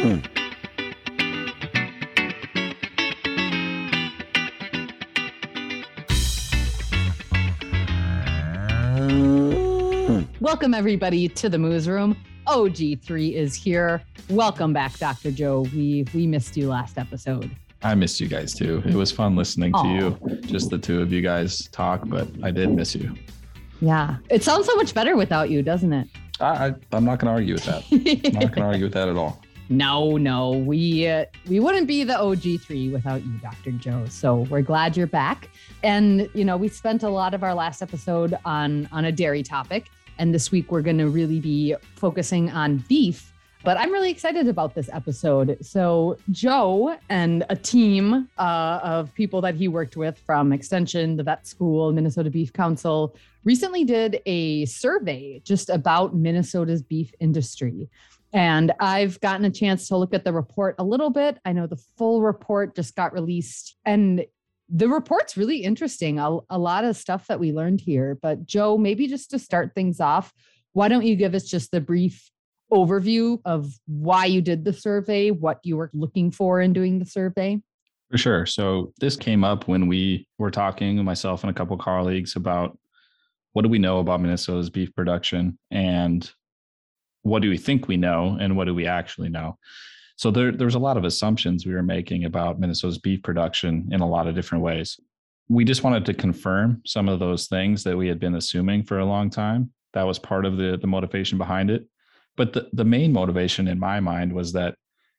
Hmm. Welcome, everybody, to the Moos Room. OG3 is here. Welcome back, Dr. Joe. We we missed you last episode. I missed you guys too. It was fun listening to you, just the two of you guys talk, but I did miss you. Yeah. It sounds so much better without you, doesn't it? I, I, I'm not going to argue with that. I'm not going to argue with that at all. No, no, we uh, we wouldn't be the OG3 without you, Dr. Joe. So we're glad you're back. And you know, we spent a lot of our last episode on on a dairy topic, and this week we're going to really be focusing on beef. But I'm really excited about this episode. So Joe and a team uh, of people that he worked with from Extension, the Vet School, Minnesota Beef Council, recently did a survey just about Minnesota's beef industry. And I've gotten a chance to look at the report a little bit. I know the full report just got released, and the report's really interesting. A, a, lot of stuff that we learned here. But, Joe, maybe just to start things off, why don't you give us just the brief overview of why you did the survey, what you were looking for in doing the survey? For sure. So, this came up when we were talking, myself and a couple colleagues, about what do we know about Minnesota's beef production and what do we think we know and what do we actually know? So there, there's a lot of assumptions we were making about Minnesota's beef production in a lot of different ways. We just wanted to confirm some of those things that we had been assuming for a long time. That was part of the, the motivation behind it. But the, the main motivation in my mind was that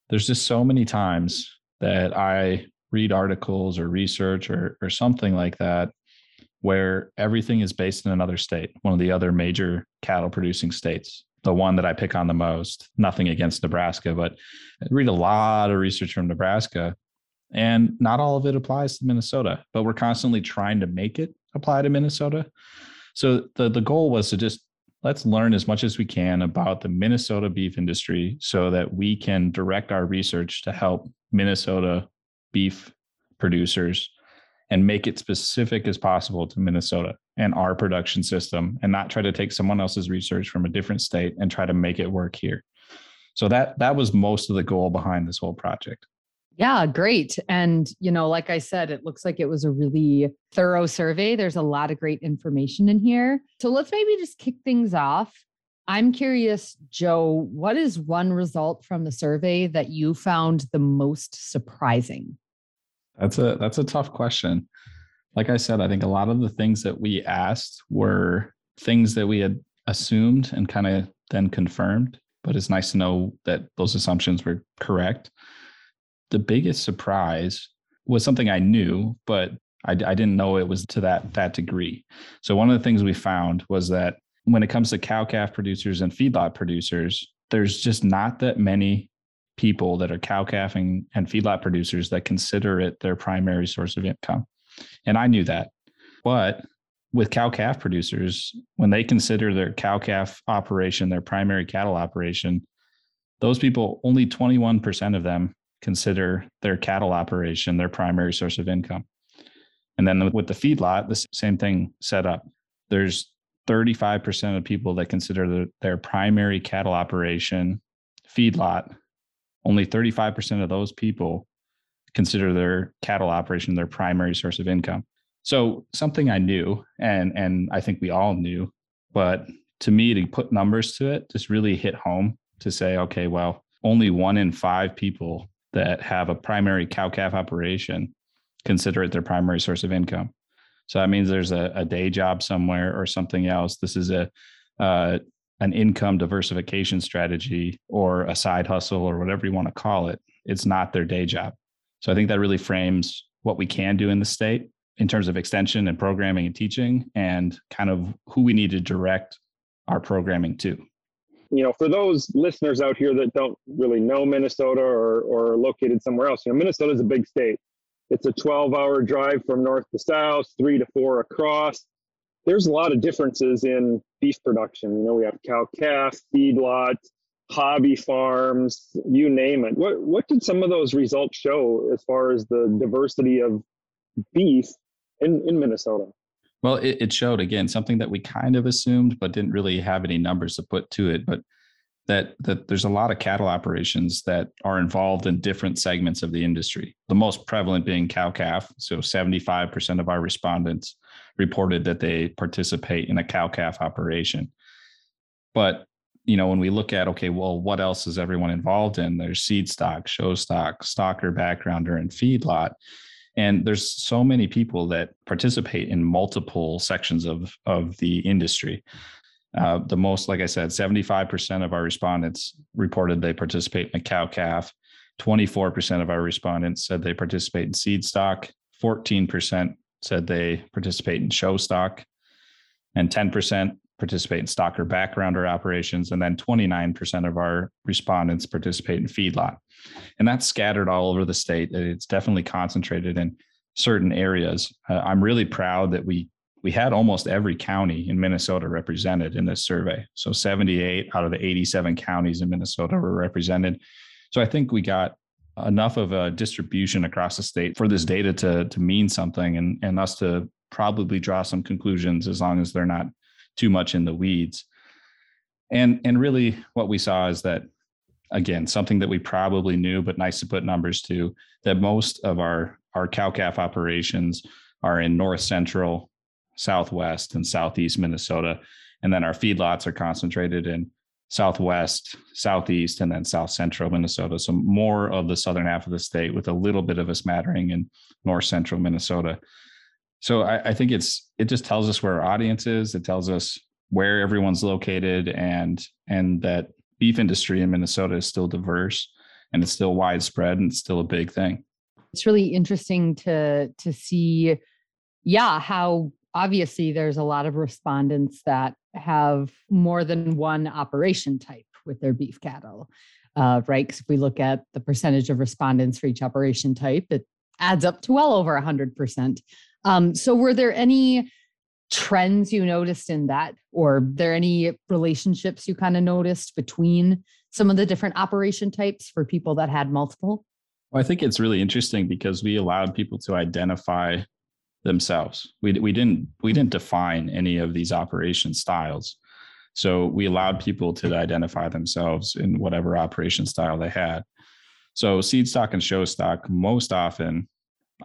there's just so many times that I read articles or research or, or something like that where everything is based in another state, one of the other major cattle producing states the one that I pick on the most. Nothing against Nebraska, but I read a lot of research from Nebraska, and not all of it applies to Minnesota, but we're constantly trying to make it apply to Minnesota. So the, the goal was to just let's learn as much as we can about the Minnesota beef industry so that we can direct our research to help Minnesota beef producers and make it specific as possible to Minnesota and our production system and not try to take someone else's research from a different state and try to make it work here. So that that was most of the goal behind this whole project. Yeah, great. And you know, like I said, it looks like it was a really thorough survey. There's a lot of great information in here. So let's maybe just kick things off. I'm curious, Joe, what is one result from the survey that you found the most surprising? That's a that's a tough question. Like I said, I think a lot of the things that we asked were things that we had assumed and kind of then confirmed, but it's nice to know that those assumptions were correct. The biggest surprise was something I knew, but I, I didn't know it was to that that degree. So one of the things we found was that when it comes to cow calf producers and feedlot producers, there's just not that many people that are cow calfing and feedlot producers that consider it their primary source of income. And I knew that. But with cow calf producers, when they consider their cow calf operation their primary cattle operation, those people, only 21% of them consider their cattle operation their primary source of income. And then with the feedlot, the same thing set up. There's 35% of people that consider the, their primary cattle operation feedlot only 35% of those people consider their cattle operation their primary source of income. So something I knew and and I think we all knew, but to me to put numbers to it just really hit home to say okay, well, only 1 in 5 people that have a primary cow calf operation consider it their primary source of income. So that means there's a, a day job somewhere or something else. This is a uh, an income diversification strategy or a side hustle or whatever you want to call it. It's not their day job. So I think that really frames what we can do in the state in terms of extension and programming and teaching and kind of who we need to direct our programming to. You know, for those listeners out here that don't really know Minnesota or, or located somewhere else, you know, Minnesota is a big state. It's a 12 hour drive from north to south, three to four across there's a lot of differences in beef production. You know, we have cow calf, feedlot, hobby farms, you name it. What what did some of those results show as far as the diversity of beef in, in Minnesota? Well, it, it showed again something that we kind of assumed, but didn't really have any numbers to put to it. But that that there's a lot of cattle operations that are involved in different segments of the industry. The most prevalent being cow calf. So 75% of our respondents reported that they participate in a cow calf operation. But you know, when we look at okay, well, what else is everyone involved in? There's seed stock, show stock, stocker, backgrounder, and feedlot. And there's so many people that participate in multiple sections of, of the industry. Uh, the most, like I said, 75% of our respondents reported they participate in a cow calf. 24% of our respondents said they participate in seed stock. 14% said they participate in show stock. And 10% participate in stocker backgrounder operations. And then 29% of our respondents participate in feedlot. And that's scattered all over the state. It's definitely concentrated in certain areas. Uh, I'm really proud that we we had almost every county in Minnesota represented in this survey. So 78 out of the 87 counties in Minnesota were represented. So I think we got enough of a distribution across the state for this data to, to mean something and, and us to probably draw some conclusions as long as they're not too much in the weeds. And, and really what we saw is that again, something that we probably knew, but nice to put numbers to, that most of our, our cow calf operations are in north central southwest and southeast Minnesota. And then our feedlots are concentrated in southwest, southeast, and then south central Minnesota. So more of the southern half of the state with a little bit of a smattering in north central Minnesota. So I, I think it's it just tells us where our audience is. It tells us where everyone's located and and that beef industry in Minnesota is still diverse and it's still widespread and it's still a big thing. It's really interesting to to see yeah how obviously there's a lot of respondents that have more than one operation type with their beef cattle uh, right because if we look at the percentage of respondents for each operation type it adds up to well over 100% um, so were there any trends you noticed in that or there any relationships you kind of noticed between some of the different operation types for people that had multiple well, I think it's really interesting because we allowed people to identify themselves. We we didn't we didn't define any of these operation styles. So we allowed people to identify themselves in whatever operation style they had. So seed stock and show stock most often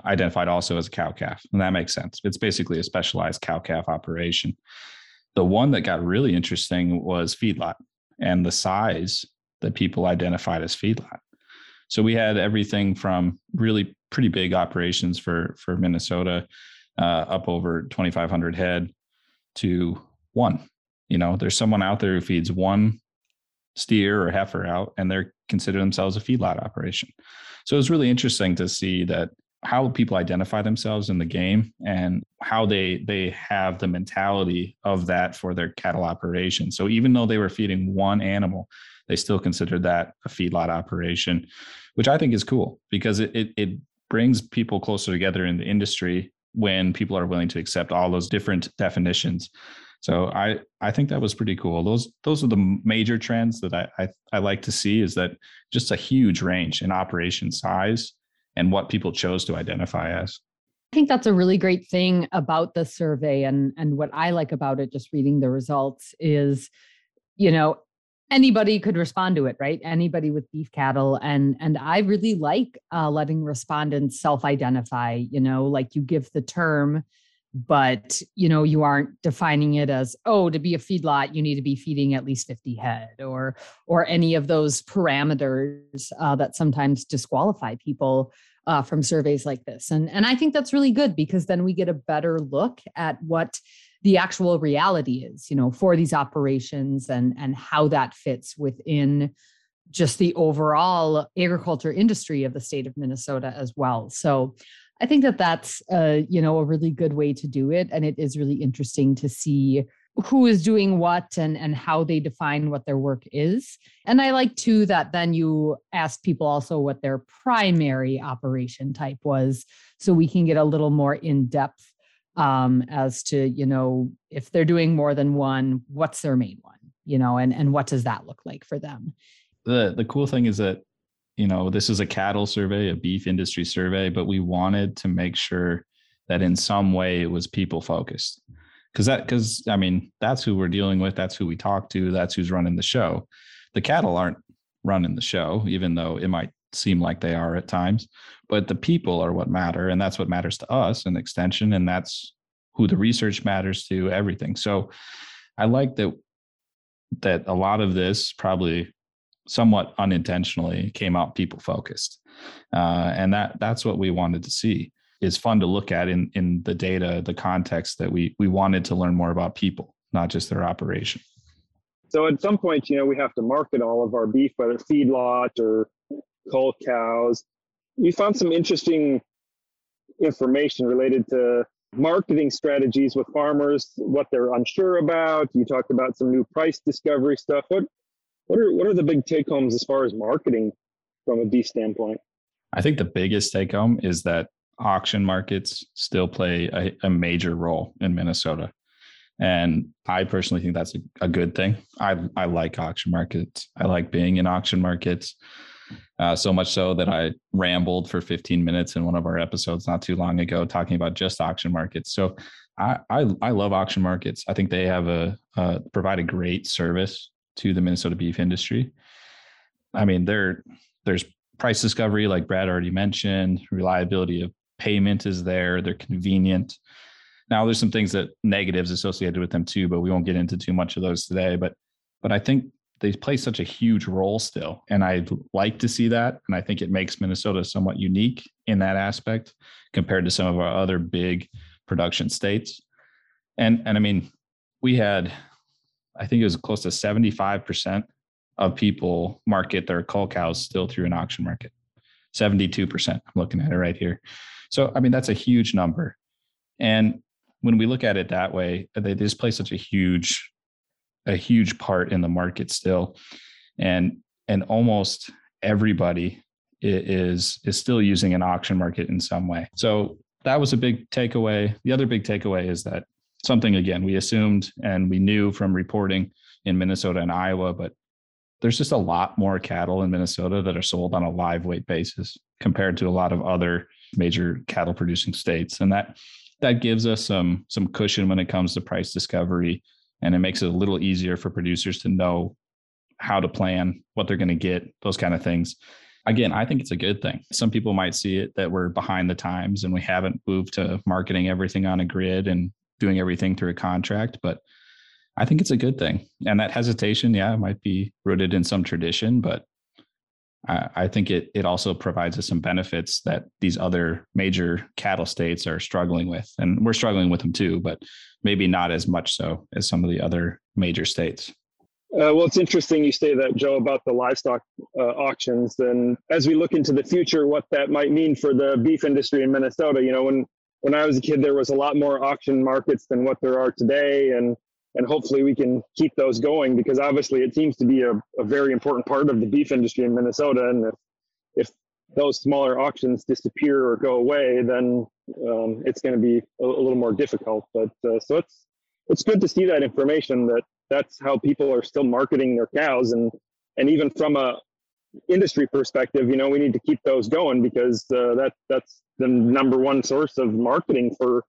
identified also as a cow calf, and that makes sense. It's basically a specialized cow calf operation. The one that got really interesting was feedlot and the size that people identified as feedlot. So we had everything from really pretty big operations for for Minnesota, uh, up over 2,500 head to one. You know, there's someone out there who feeds one steer or heifer out, and they're consider themselves a feedlot operation. So it's really interesting to see that how people identify themselves in the game and how they they have the mentality of that for their cattle operation. So even though they were feeding one animal, they still considered that a feedlot operation, which I think is cool because it, it, it brings people closer together in the industry when people are willing to accept all those different definitions. So I I think that was pretty cool. Those those are the major trends that I, I, I like to see is that just a huge range in operation size and what people chose to identify as. I think that's a really great thing about the survey and and what I like about it just reading the results is you know anybody could respond to it right anybody with beef cattle and and i really like uh, letting respondents self-identify you know like you give the term but you know you aren't defining it as oh to be a feedlot you need to be feeding at least 50 head or or any of those parameters uh, that sometimes disqualify people uh, from surveys like this. And and i think that's really good because then we get a better look at what the actual reality is you know for these operations and and how that fits within just the overall agriculture industry of the state of minnesota as well. So i think that that's uh, you know a really good way to do it and it is really interesting to see who is doing what and and how they define what their work is. And i like too that then you ask people also what their primary operation type was so we can get a little more in depth um, as to you know if they're doing more than one what's their main one you know and and what does that look like for them? The the cool thing is that you know this is a cattle survey a beef industry survey but we wanted to make sure that in some way it was people focused because that because i mean that's who we're dealing with that's who we talk to that's who's running the show the cattle aren't running the show, even though it might seem like they are at times. But the people are what matter, and that's what matters to us in extension, and that's who the research matters to. Everything. So I like that that a lot of this probably somewhat unintentionally came out people focused, uh, and that that's what we wanted to see. Is fun to look at in in the data, the context that we we wanted to learn more about people, not just their operation. So at some point, you know, we have to market all of our beef, whether feedlot or cull cows. You found some interesting information related to marketing strategies with farmers, what they're unsure about. You talked about some new price discovery stuff. What what are what are the big take homes as far as marketing from a B standpoint? I think the biggest take home is that auction markets still play a, a major role in Minnesota. And I personally think that's a, a, good thing. I, I like auction markets. I like being in auction markets. Uh, so much so that I rambled for 15 minutes in one of our episodes not too long ago talking about just auction markets. So I I, I love auction markets. I think they have a uh, provide a great service to the Minnesota beef industry. I mean, there there's price discovery, like Brad already mentioned. Reliability of payment is there. They're convenient. Now, there's some things that negatives associated with them too, but we won't get into too much of those today. But but I think they play such a huge role still. And I'd like to see that. And I think it makes Minnesota somewhat unique in that aspect compared to some of our other big production states. And and I mean, we had, I think it was close to 75% of people market their cull cows still through an auction market. 72%. I'm looking at it right here. So I mean, that's a huge number. And when we look at it that way, they just play such a huge a huge part in the market still, and and almost everybody is is still using an auction market in some way. So that was a big takeaway. The other big takeaway is that something again we assumed and we knew from reporting in Minnesota and Iowa, but there's just a lot more cattle in Minnesota that are sold on a live weight basis compared to a lot of other major cattle producing states, and that that gives us some some cushion when it comes to price discovery and it makes it a little easier for producers to know how to plan what they're going to get those kind of things. Again i think it's a good thing. Some people might see it that we're behind the times and we haven't moved to marketing everything on a grid and doing everything through a contract but i think it's a good thing and that hesitation yeah it might be rooted in some tradition but I think it it also provides us some benefits that these other major cattle states are struggling with, and we're struggling with them too, but maybe not as much so as some of the other major states. Uh, well, it's interesting you say that, Joe, about the livestock uh, auctions. And as we look into the future, what that might mean for the beef industry in Minnesota. You know, when when I was a kid, there was a lot more auction markets than what there are today, and and hopefully we can keep those going because obviously it seems to be a, a very important part of the beef industry in Minnesota. And if, if those smaller auctions disappear or go away, then um, it's going to be a, a, little more difficult. But uh, so it's it's good to see that information that that's how people are still marketing their cows and and even from a industry perspective, you know, we need to keep those going because uh, that that's the number one source of marketing for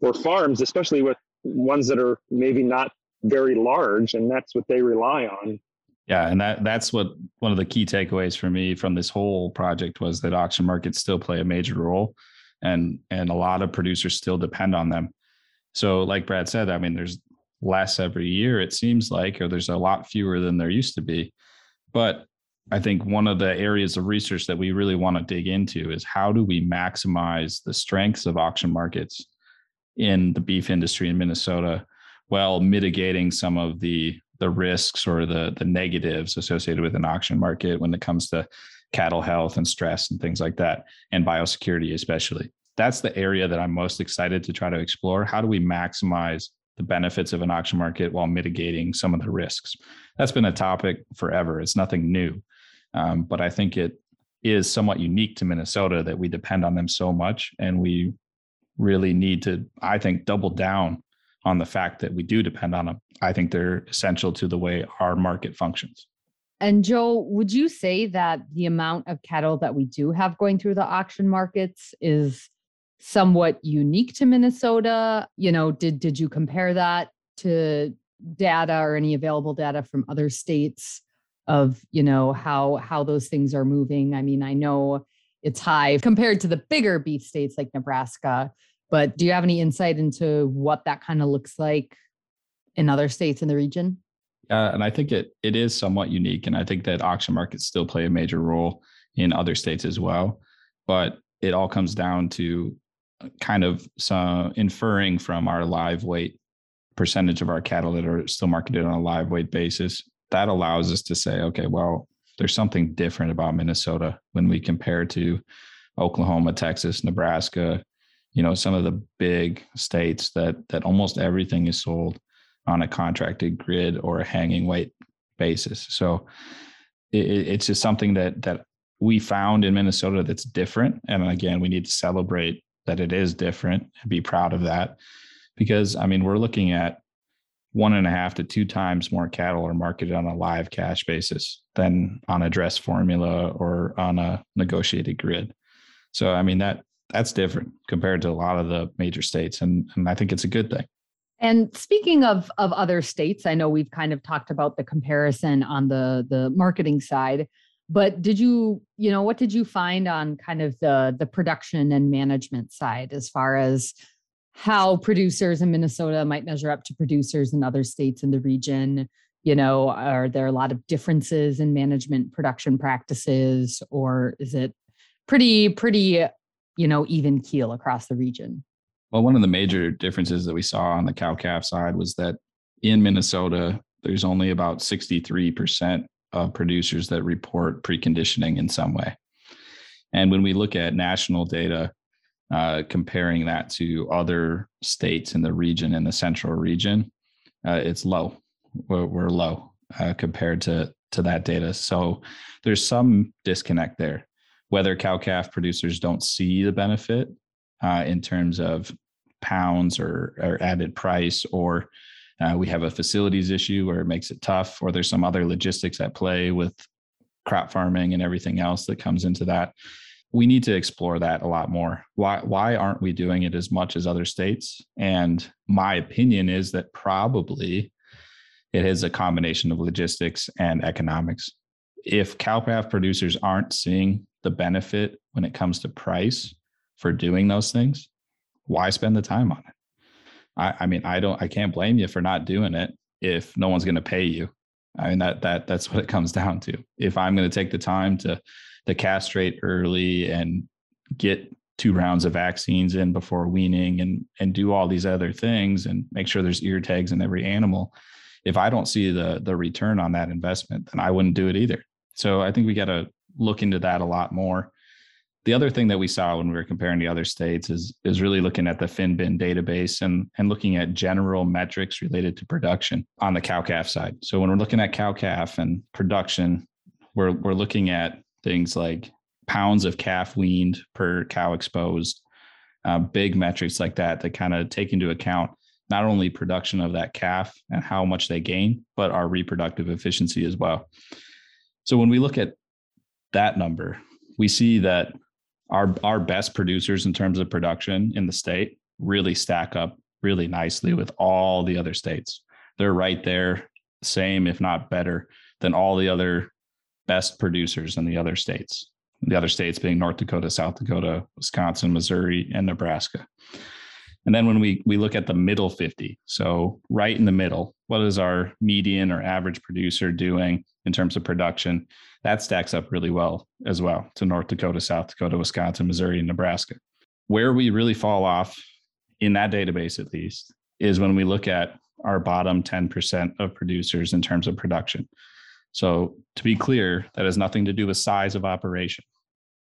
for farms, especially with ones that are maybe not very large, and that's what they rely on. Yeah, and that that's what one of the key takeaways for me from this whole project was that auction markets still play a major role, and and a lot of producers still depend on them. So, like Brad said, I mean, there's less every year it seems like, or there's a lot fewer than there used to be. But I think one of the areas of research that we really want to dig into is how do we maximize the strengths of auction markets in the beef industry in Minnesota while mitigating some of the the risks or the the negatives associated with an auction market when it comes to cattle health and stress and things like that and biosecurity especially. That's the area that i'm most excited to try to explore. How do we maximize the benefits of an auction market while mitigating some of the risks? That's been a topic forever. It's nothing new um, but i think it is somewhat unique to minnesota that we depend on them so much and we really need to, I think, double down on the fact that we do depend on them. I think they're essential to the way our market functions. And Joe, would you say that the amount of cattle that we do have going through the auction markets is somewhat unique to Minnesota? You know, did did you compare that to data or any available data from other states? Of you know how how those things are moving. I mean, I know it's high compared to the bigger beef states like Nebraska, but do you have any insight into what that kind of looks like in other states in the region? Uh, and I think it it is somewhat unique, and I think that auction markets still play a major role in other states as well. But it all comes down to kind of some inferring from our live weight percentage of our cattle that are still marketed on a live weight basis. That allows us to say, okay, well, there's something different about Minnesota when we compare to Oklahoma, Texas, Nebraska, you know, some of the big states that that almost everything is sold on a contracted grid or a hanging weight basis. So it, it's just something that that we found in Minnesota that's different. And again, we need to celebrate that it is different and be proud of that. Because I mean, we're looking at one and a half to two times more cattle are marketed on a live cash basis than on a dress formula or on a negotiated grid. So I mean that that's different compared to a lot of the major states. And, and I think it's a good thing. And speaking of of other states, I know we've kind of talked about the comparison on the the marketing side, but did you, you know, what did you find on kind of the the production and management side as far as how producers in Minnesota might measure up to producers in other states in the region? You know, are there a lot of differences in management production practices or is it pretty pretty, you know, even keel across the region? Well, one of the major differences that we saw on the cow calf side was that in Minnesota, there's only about 63% of producers that report preconditioning in some way. And when we look at national data, uh, comparing that to other states in the region, in the central region, uh, it's low. We're, we're low uh, compared to, to that data. So there's some disconnect there. Whether cow calf producers don't see the benefit uh, in terms of pounds or, or added price, or uh, we have a facilities issue where it makes it tough, or there's some other logistics at play with crop farming and everything else that comes into that. We need to explore that a lot more. Why why aren't we doing it as much as other states? And my opinion is that probably it is a combination of logistics and economics. If cow calf producers aren't seeing the benefit when it comes to price for doing those things, why spend the time on it? I, I mean, I don't, I can't blame you for not doing it if no one's going to pay you. I mean, that, that, that's what it comes down to. If I'm going to take the time to, to castrate early and get two rounds of vaccines in before weaning and, and do all these other things and make sure there's ear tags in every animal. If I don't see the, the return on that investment, then I wouldn't do it either. So I think we got to look into that a lot more the other thing that we saw when we were comparing the other states is is really looking at the FinBin database and and looking at general metrics related to production on the cow calf side. So when we're looking at cow calf and production, we're we're looking at things like pounds of calf weaned per cow exposed, uh, big metrics like that that kind of take into account not only production of that calf and how much they gain, but our reproductive efficiency as well. So when we look at that number, we see that our our best producers in terms of production in the state really stack up really nicely with all the other states. They're right there, same if not better than all the other best producers in the other states. The other states being North Dakota, South Dakota, Wisconsin, Missouri, and Nebraska. And then when we we look at the middle 50, so right in the middle, what is our median or average producer doing in terms of production? That stacks up really well as well to North Dakota, South Dakota, Wisconsin, Missouri, and Nebraska. Where we really fall off in that database, at least, is when we look at our bottom 10% of producers in terms of production. So, to be clear, that has nothing to do with size of operation,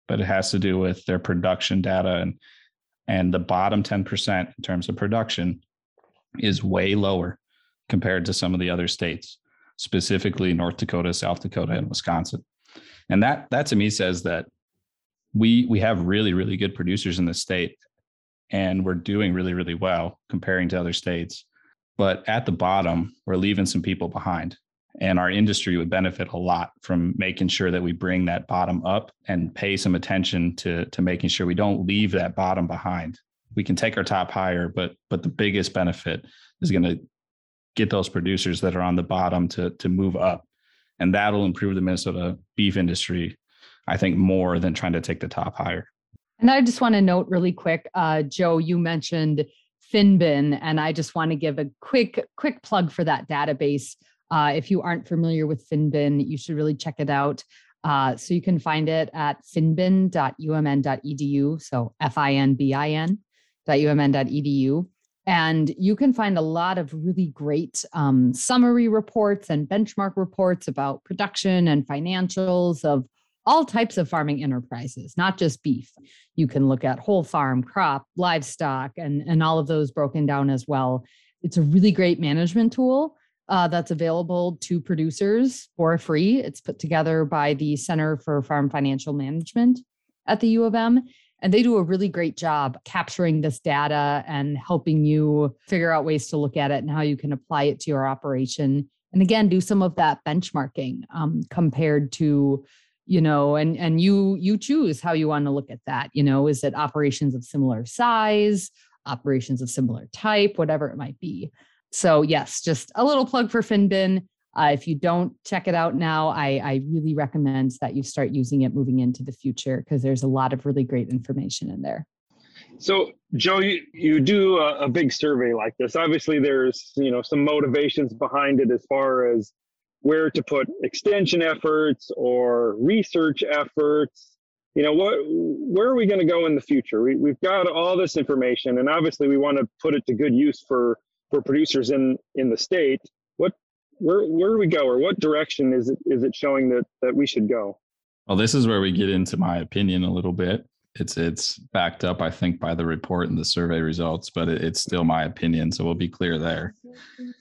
but it has to do with their production data and and the bottom 10% in terms of production is way lower compared to some of the other states specifically north dakota south dakota and wisconsin. And that that to me says that we we have really really good producers in the state and we're doing really really well comparing to other states. But at the bottom we're leaving some people behind. And our industry would benefit a lot from making sure that we bring that bottom up and pay some attention to to making sure we don't leave that bottom behind. We can take our top higher but but the biggest benefit is going to get those producers that are on the bottom to to move up And that'll improve the Minnesota beef industry, I think, more than trying to take the top higher. And I just want to note really quick, uh, Joe, you mentioned Finbin, and I just want to give a quick quick plug for that database. Uh, if you aren't familiar with Finbin, you should really check it out. Uh, so you can find it at finbin.umn.edu. So F I N B I N.umn.edu. And you can find a lot of really great um, summary reports and benchmark reports about production and financials of all types of farming enterprises, not just beef. You can look at whole farm, crop, livestock, and, and all of those broken down as well. It's a really great management tool uh, that's available to producers for free. It's put together by the Center for Farm Financial Management at the U of M. And they do a really great job capturing this data and helping you figure out ways to look at it and how you can apply it to your operation. And again, do some of that benchmarking um, compared to you know and and you you choose how you want to look at that. You know is it operations of similar size operations of similar type whatever it might be. So yes just a little plug for finbin uh, if you don't check it out now I, I really recommend that you start using it moving into the future because there's a lot of really great information in there. So joe you, you do a, a big survey like this. Obviously there's you know some motivations behind it as far as where to put extension efforts or research efforts. You know what where are we going to go in the future? We, we've got all this information and obviously we want to put it to good use for for producers in in the state where where do we go or what direction is it is it showing that that we should go well this is where we get into my opinion a little bit it's it's backed up i think by the report and the survey results but it, it's still my opinion so we'll be clear there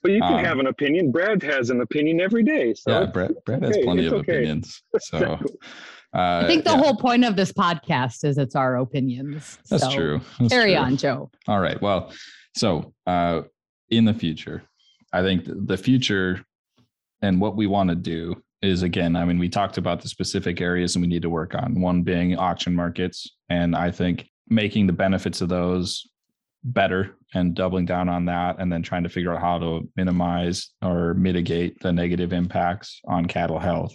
but you can um, have an opinion brad has an opinion every day so yeah brad, brad has okay. plenty of okay. opinions so uh, i think the yeah. whole point of this podcast is it's our opinions that's so true that's carry true. on joe all right well so uh, in the future i think the future and what we want to do is again, I mean, we talked about the specific areas and we need to work on, one being auction markets. And I think making the benefits of those better and doubling down on that, and then trying to figure out how to minimize or mitigate the negative impacts on cattle health.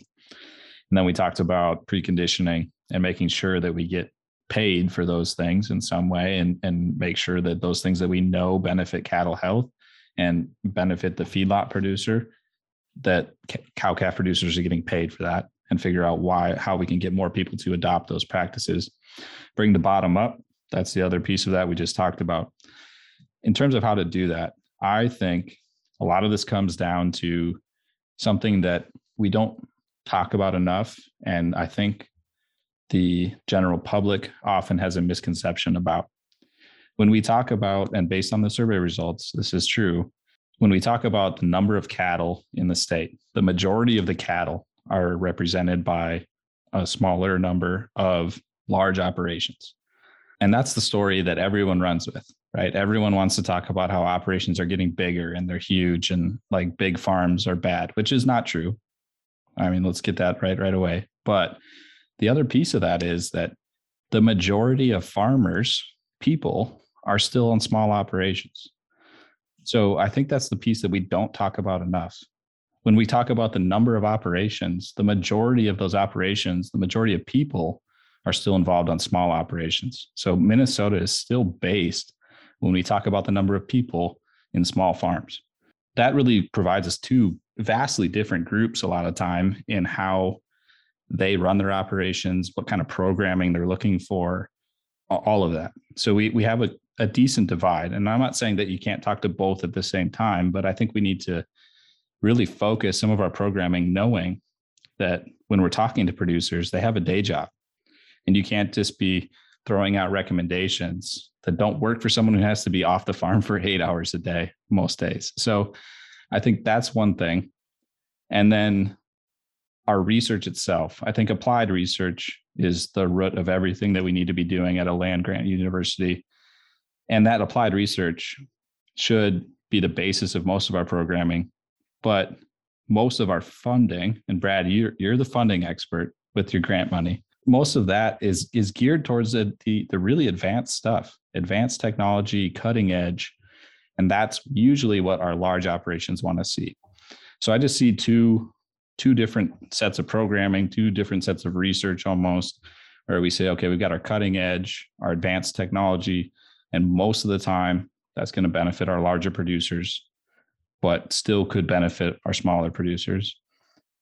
And then we talked about preconditioning and making sure that we get paid for those things in some way and, and make sure that those things that we know benefit cattle health and benefit the feedlot producer that cow calf producers are getting paid for that and figure out why how we can get more people to adopt those practices. Bring the bottom up that's the other piece of that we just talked about. In terms of how to do that i think a lot of this comes down to something that we don't talk about enough and i think the general public often has a misconception about when we talk about and based on the survey results this is true when we talk about the number of cattle in the state, the majority of the cattle are represented by a smaller number of large operations. And that's the story that everyone runs with, right? Everyone wants to talk about how operations are getting bigger and they're huge and like big farms are bad, which is not true. I mean, let's get that right right away. But the other piece of that is that the majority of farmers, people, are still on small operations. So I think that's the piece that we don't talk about enough. When we talk about the number of operations, the majority of those operations, the majority of people are still involved on small operations. So Minnesota is still based when we talk about the number of people in small farms. That really provides us two vastly different groups a lot of time in how they run their operations, what kind of programming they're looking for, all of that. So we we have a a decent divide. And I'm not saying that you can't talk to both at the same time, but I think we need to really focus some of our programming knowing that when we're talking to producers, they have a day job. And you can't just be throwing out recommendations that don't work for someone who has to be off the farm for eight hours a day most days. So I think that's one thing. And then our research itself, I think applied research is the root of everything that we need to be doing at a land grant university and that applied research should be the basis of most of our programming. But most of our funding, and Brad, you're, you're the funding expert with your grant money. Most of that is is geared towards the, the, the really advanced stuff, advanced technology, cutting edge, and that's usually what our large operations want to see. So I just see two two different sets of programming, two different sets of research almost, where we say, okay, we've got our cutting edge, our advanced technology, and most of the time that's going to benefit our larger producers, but still could benefit our smaller producers.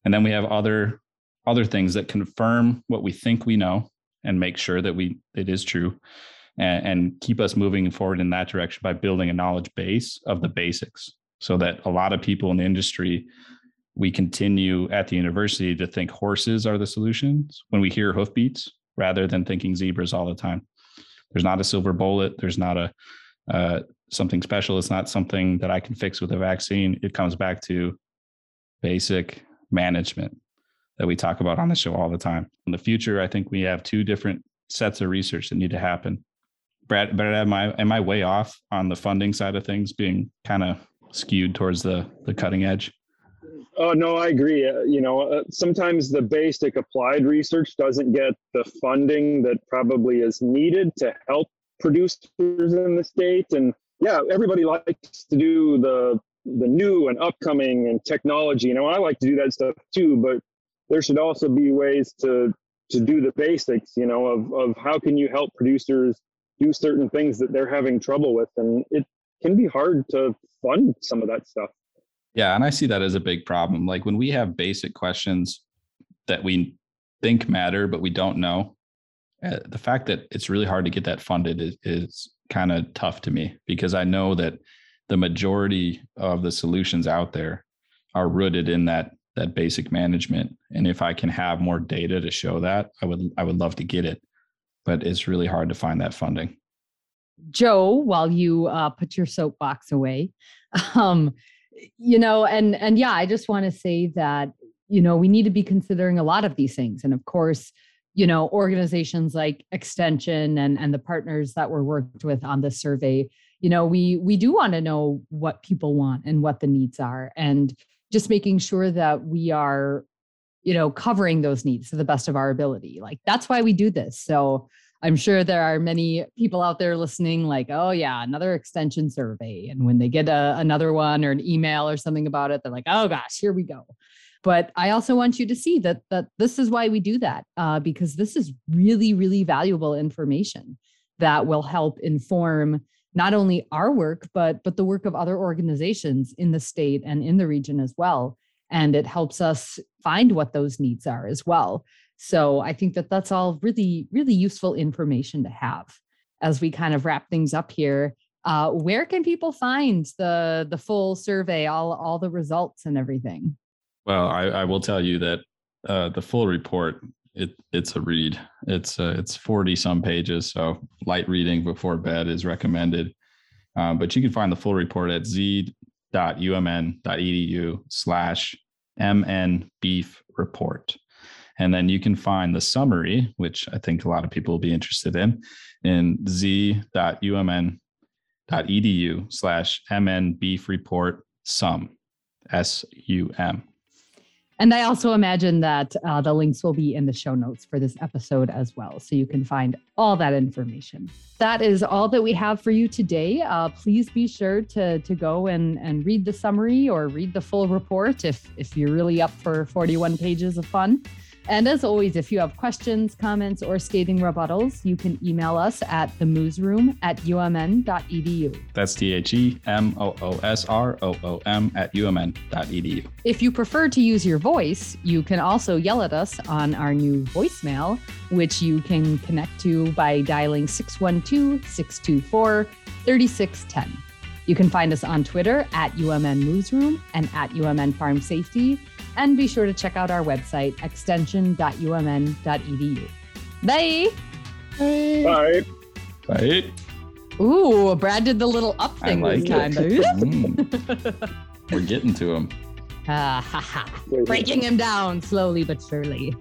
And then we have other other things that confirm what we think we know and make sure that we it is true and, and keep us moving forward in that direction by building a knowledge base of the basics so that a lot of people in the industry we continue at the university to think horses are the solutions when we hear hoofbeats rather than thinking zebras all the time there's not a silver bullet there's not a uh, something special it's not something that i can fix with a vaccine it comes back to basic management that we talk about on the show all the time. In the future, I think we have two different sets of research that need to happen. Brad, but am I am I way off on the funding side of things being kind of skewed towards the the cutting edge? Oh no, I agree. Uh, you know, uh, sometimes the basic applied research doesn't get the funding that probably is needed to help producers in the state. And yeah, everybody likes to do the the new and upcoming and technology. You know, I like to do that stuff too, but there should also be ways to to do the basics you know of of how can you help producers do certain things that they're having trouble with and it can be hard to fund some of that stuff yeah and i see that as a big problem. Like when we have basic questions that we think matter but we don't know uh, the fact that it's really hard to get that funded is, is kind of tough to me because i know that the majority of the solutions out there are rooted in that that basic management. And if i can have more data to show that i would i would love to get it but it's really hard to find that funding. Joe while you uh, put your soapbox away um, you know and and yeah i just want to say that you know we need to be considering a lot of these things. And of course you know organizations like extension and and the partners that were worked with on this survey you know we we do want to know what people want and what the needs are and just making sure that we are you know covering those needs to the best of our ability. Like that's why we do this. So i'm sure there are many people out there listening like oh yeah another extension survey. And when they get a, another one or an email or something about it they're like oh gosh here we go. But i also want you to see that that this is why we do that uh, because this is really really valuable information that will help inform not only our work but but the work of other organizations in the state and in the region as well. And it helps us find what those needs are as well so i think that that's all really really useful information to have as we kind of wrap things up here uh, where can people find the the full survey all all the results and everything well i, I will tell you that uh, the full report it it's a read. It's uh, it's forty some pages, so light reading before bed is recommended. Um, but you can find the full report at z.umn.edu slash mn beef report. And then you can find the summary, which I think a lot of people will be interested in, in z.umn.edu slash mn report sum, S U M. And I also imagine that uh, the links will be in the show notes for this episode as well. So you can find all that information. That is all that we have for you today. Uh, please be sure to, to go and, and read the summary or read the full report if, if you're really up for 41 pages of fun. And as always, if you have questions, comments, or scathing rebuttals, you can email us at themoosroom at umn.edu. That's T H E M O O S R O O M at umn.edu. If you prefer to use your voice, you can also yell at us on our new voicemail, which you can connect to by dialing 612 624 3610. You can find us on Twitter at UMN and at UMN Farm Safety and be sure to check out our website, extension.umn.edu. Bye. Bye. Bye. Ooh, Brad did the little up thing like this time. mm. We're getting to him. ha, ha. Breaking him down slowly but surely.